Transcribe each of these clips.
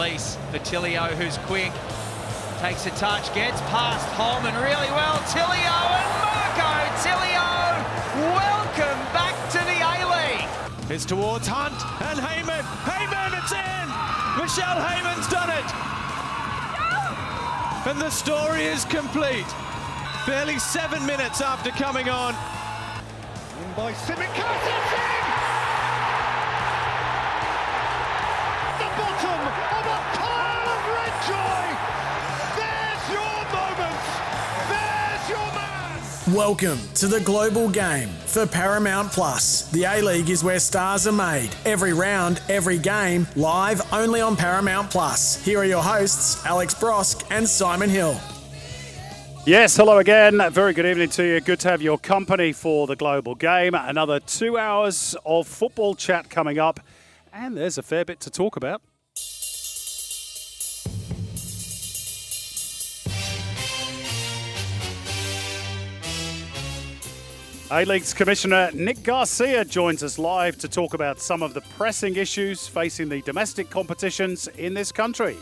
release for Tilio, who's quick. Takes a touch, gets past Holman really well. Tilio and Marco Tilio, welcome back to the A-League. It's towards Hunt and Heyman. Heyman, it's in! Michelle Heyman's done it! And the story is complete. Barely seven minutes after coming on. In by Simicas, Welcome to the global game for Paramount Plus. The A League is where stars are made. Every round, every game, live only on Paramount Plus. Here are your hosts, Alex Brosque and Simon Hill. Yes, hello again. Very good evening to you. Good to have your company for the global game. Another two hours of football chat coming up, and there's a fair bit to talk about. A League's Commissioner Nick Garcia joins us live to talk about some of the pressing issues facing the domestic competitions in this country.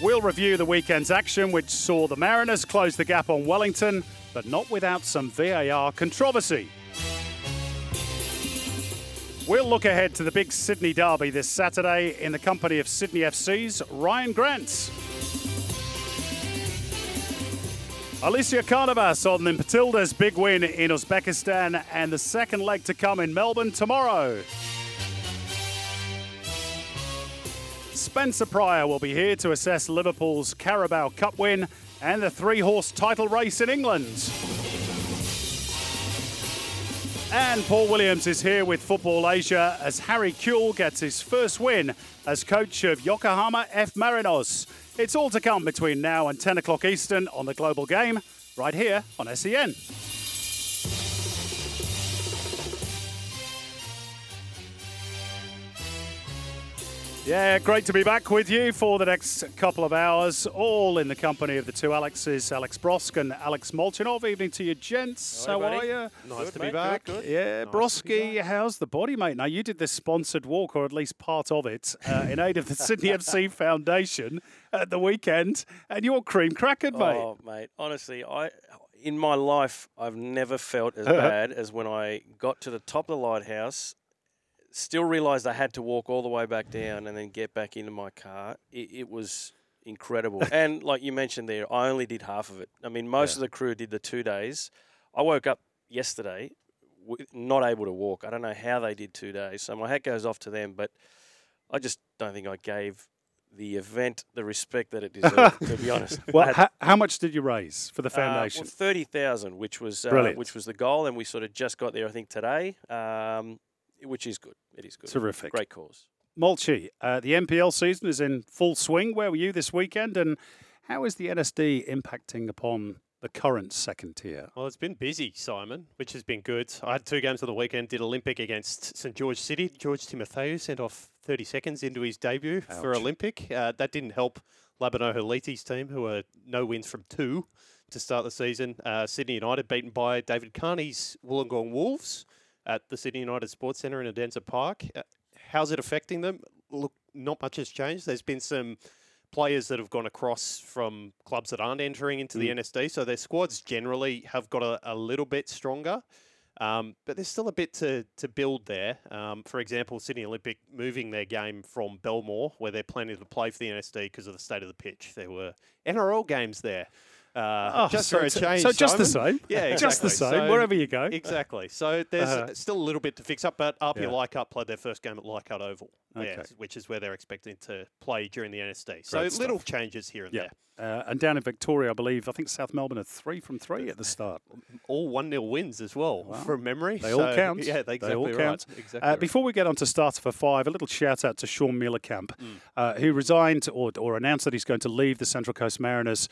We'll review the weekend's action, which saw the Mariners close the gap on Wellington, but not without some VAR controversy. We'll look ahead to the big Sydney derby this Saturday in the company of Sydney FC's Ryan Grant. Alicia Carnavas on the Matilda's big win in Uzbekistan and the second leg to come in Melbourne tomorrow. Spencer Prior will be here to assess Liverpool's Carabao Cup win and the three horse title race in England. And Paul Williams is here with Football Asia as Harry Kewell gets his first win as coach of Yokohama F. Marinos. It's all to come between now and 10 o'clock Eastern on the Global Game, right here on SEN. Yeah, great to be back with you for the next couple of hours, all in the company of the two Alexes, Alex Brosque and Alex Molchanov. Evening to you, gents. How are you? Nice to be back. Yeah, Brosky, how's the body, mate? Now, you did this sponsored walk, or at least part of it, uh, in aid of the Sydney FC Foundation at the weekend, and you're cream crackered, mate. Oh, mate, honestly, I in my life I've never felt as bad as when I got to the top of the lighthouse. Still realised I had to walk all the way back down and then get back into my car. It, it was incredible. and like you mentioned there, I only did half of it. I mean, most of the crew did the two days. I woke up yesterday w- not able to walk. I don't know how they did two days. So my hat goes off to them, but I just don't think I gave the event the respect that it deserved. to be honest, Well, had- how, how much did you raise for the uh, well, foundation? thirty thousand, which was uh, Brilliant. which was the goal, and we sort of just got there. I think today, um, which is good. It is good. Terrific. Great cause. Mulchi, uh, the NPL season is in full swing. Where were you this weekend, and how is the NSD impacting upon the current second tier? Well, it's been busy, Simon, which has been good. I had two games on the weekend. Did Olympic against St George City. George Timotheou sent off 30 seconds into his debut for Olympic. Uh, that didn't help Labinot Haliti's team, who are no wins from two to start the season. Uh, Sydney United beaten by David Carney's Wollongong Wolves at the Sydney United Sports Centre in Edensor Park. Uh, how's it affecting them? Look, not much has changed. There's been some players that have gone across from clubs that aren't entering into the NSD, so their squads generally have got a, a little bit stronger. Um, but there's still a bit to, to build there. Um, for example, Sydney Olympic moving their game from Belmore, where they're planning to play for the NSD because of the state of the pitch. There were NRL games there. Uh, Oh, just so for a change. so just the same? Yeah, Just the exactly. same, wherever you go. Exactly. So there's Uh-huh. still a little bit to fix up, but APIA Yeah. Leichhardt played their first game at Leichhardt Oval, yeah, which is where they're expecting to play during the NSD. So Great little stuff. changes here and Yeah. there. Uh, and down in Victoria, I believe, I think South Melbourne are three from three at the start. All 1 0 wins as well, from memory. They all count. Yeah, They they all right. count. Exactly Uh, right. before we get on to starter for five, a little shout out to Shaun Mielekamp, uh, who resigned or, or announced that he's going to leave the Central Coast Mariners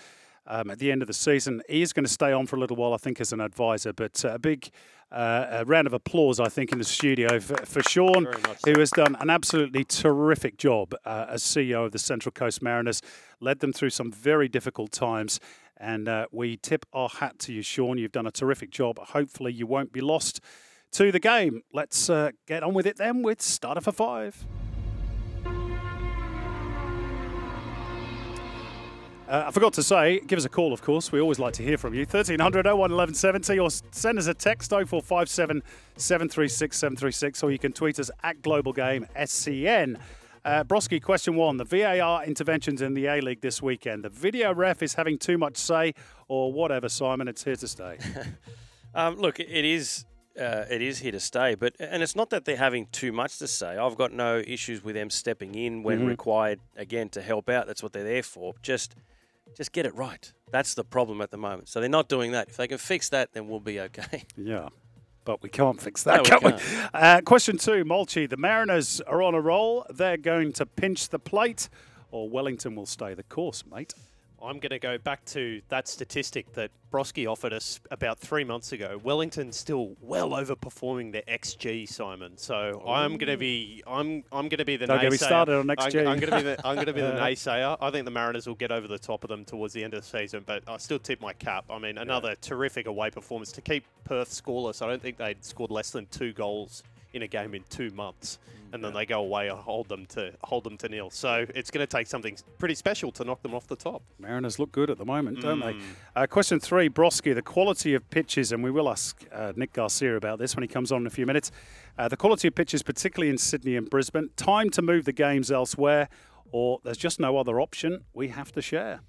um, at the end of the season. He is going to stay on for a little while, I think, as an advisor. But uh, a big uh, a round of applause, I think, in the studio for, for Shaun, who has done an absolutely terrific job uh, as CEO of the Central Coast Mariners, led them through some very difficult times. And uh, we tip our hat to you, Shaun. You've done a terrific job. Hopefully, you won't be lost to the game. Let's uh, get on with it then with starter for five. Uh, I forgot to say, give us a call, of course. We always like to hear from you. 1300 01 1170 or send us a text 0457 736 736 or you can tweet us at Global Game SEN. Uh, Broski, question one. The VAR interventions in the A League this weekend. The video ref is having too much say or whatever, Simon. It's here to stay. Um, look, it is uh, it is here to stay, but and it's not that they're having too much to say. I've got no issues with them stepping in when required again to help out. That's what they're there for. Just just get it right. That's the problem at the moment. So they're not doing that. If they can fix that, then we'll be okay. Yeah. But we can't fix that, No, can we? Uh, question two, Mulchi. The Mariners are on a roll. They're going to pinch the plate, or Wellington will stay the course, mate. I'm going to go back to that statistic that Broski offered us about three months ago. Wellington's still well overperforming their XG, Simon. So I'm going to be I'm I'm going to be the Don't naysayer. get me started on I'm- I'm, going to be the I'm going to be the naysayer. I think the Mariners will get over the top of them towards the end of the season, but I still tip my cap. I mean, another terrific away performance to keep Perth scoreless. I don't think they'd scored less than two goals in a game in two months, and then they go away and hold them to hold them to nil. So it's going to take something pretty special to knock them off the top. Mariners look good at the moment, don't Mm. they? Uh, question three, Broski. The quality of pitches, and we will ask uh, Nick Garcia about this when he comes on in a few minutes. Uh, the quality of pitches, particularly in Sydney and Brisbane. Time to move the games elsewhere, or there's just no other option. We have to share.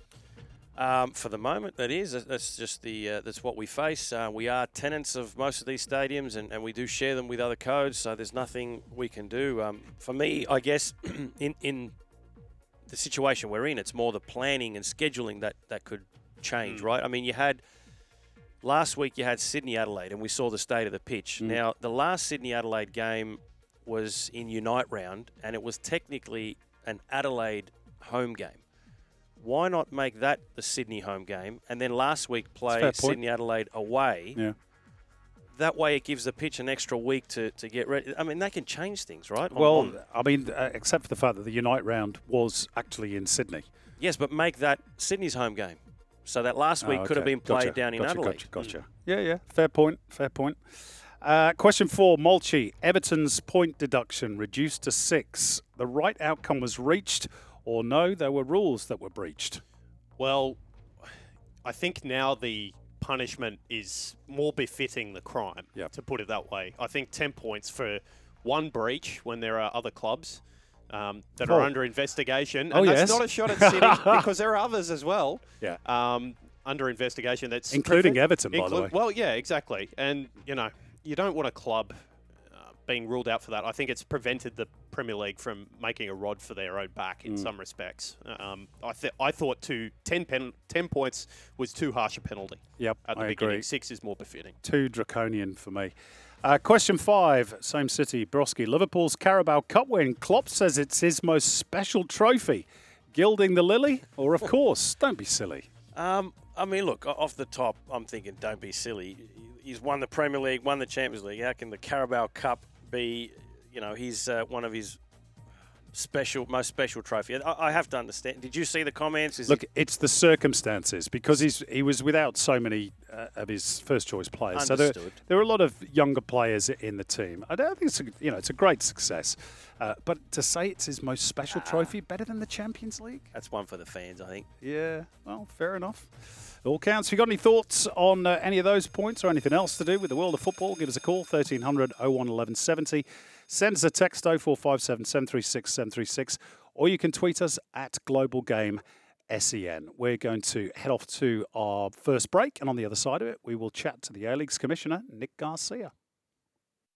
Um, for the moment, that is. That's just the uh, that's what we face. Uh, we are tenants of most of these stadiums, and, and we do share them with other codes. So there's nothing we can do. Um, for me, I guess in in the situation we're in, it's more the planning and scheduling that that could change, right? I mean, you had last week you had Sydney Adelaide, and we saw the state of the pitch. Now, the last Sydney Adelaide game was in Unite round, and it was technically an Adelaide home game why not make that the Sydney home game and then last week play. Sydney Adelaide away? Yeah. That way it gives the pitch an extra week to, to get ready. I mean, they can change things, right? Well, on- I mean, uh, except for the fact that the Unite round was actually in Sydney. yes, but make that Sydney's home game. So that last week Oh, could have been played Gotcha, down in gotcha, Adelaide. Mm. Gotcha, gotcha. Yeah, yeah. Fair point. Fair point. Uh, question four, Mulchi. Everton's point deduction reduced to six. The right outcome was reached, or no, there were rules that were breached. Well, I think now the punishment is more befitting the crime, Yep. to put it that way. I think 10 points for one breach when there are other clubs um, that Oh. are under investigation. Oh, and that's yes. not a shot at City because there are others as well. Yeah. Um, under investigation that's Including Everton, by the way. Well, yeah, exactly. And, you know, you don't want a club uh, being ruled out for that. I think it's prevented the Premier League from making a rod for their own back Mm. in some respects. Um, I, th- I thought to 10, pen- 10 points was too harsh a penalty Yep, at the I beginning. agree. Six is more befitting. Too draconian for me. Uh, question five, same city, Broski. Liverpool's Carabao Cup win. Klopp says it's his most special trophy. Gilding the lily? Or, of course, don't be silly. Um, I mean, look, off the top, I'm thinking, don't be silly. He's won the Premier League, won the Champions League. How can the Carabao Cup be, you know, he's uh, one of his special, most special trophy? I, I have to understand. Did you see the comments? Is Look, it's the circumstances because he's he was without so many uh, of his first choice players. So there, Understood. there are a lot of younger players in the team. I don't think it's a, you know it's a great success, uh, but to say it's his most special trophy, better than the Champions League. that's one for the fans, I think. Yeah, well, fair enough. It all counts. If you got any thoughts on uh, any of those points or anything else to do with the world of football, give us a call 1300 01 1170. Send us a text 0457 736 736, or you can tweet us at Global Game SEN. We're going to head off to our first break, and on the other side of it, we will chat to the A League's Commissioner, Nick Garcia.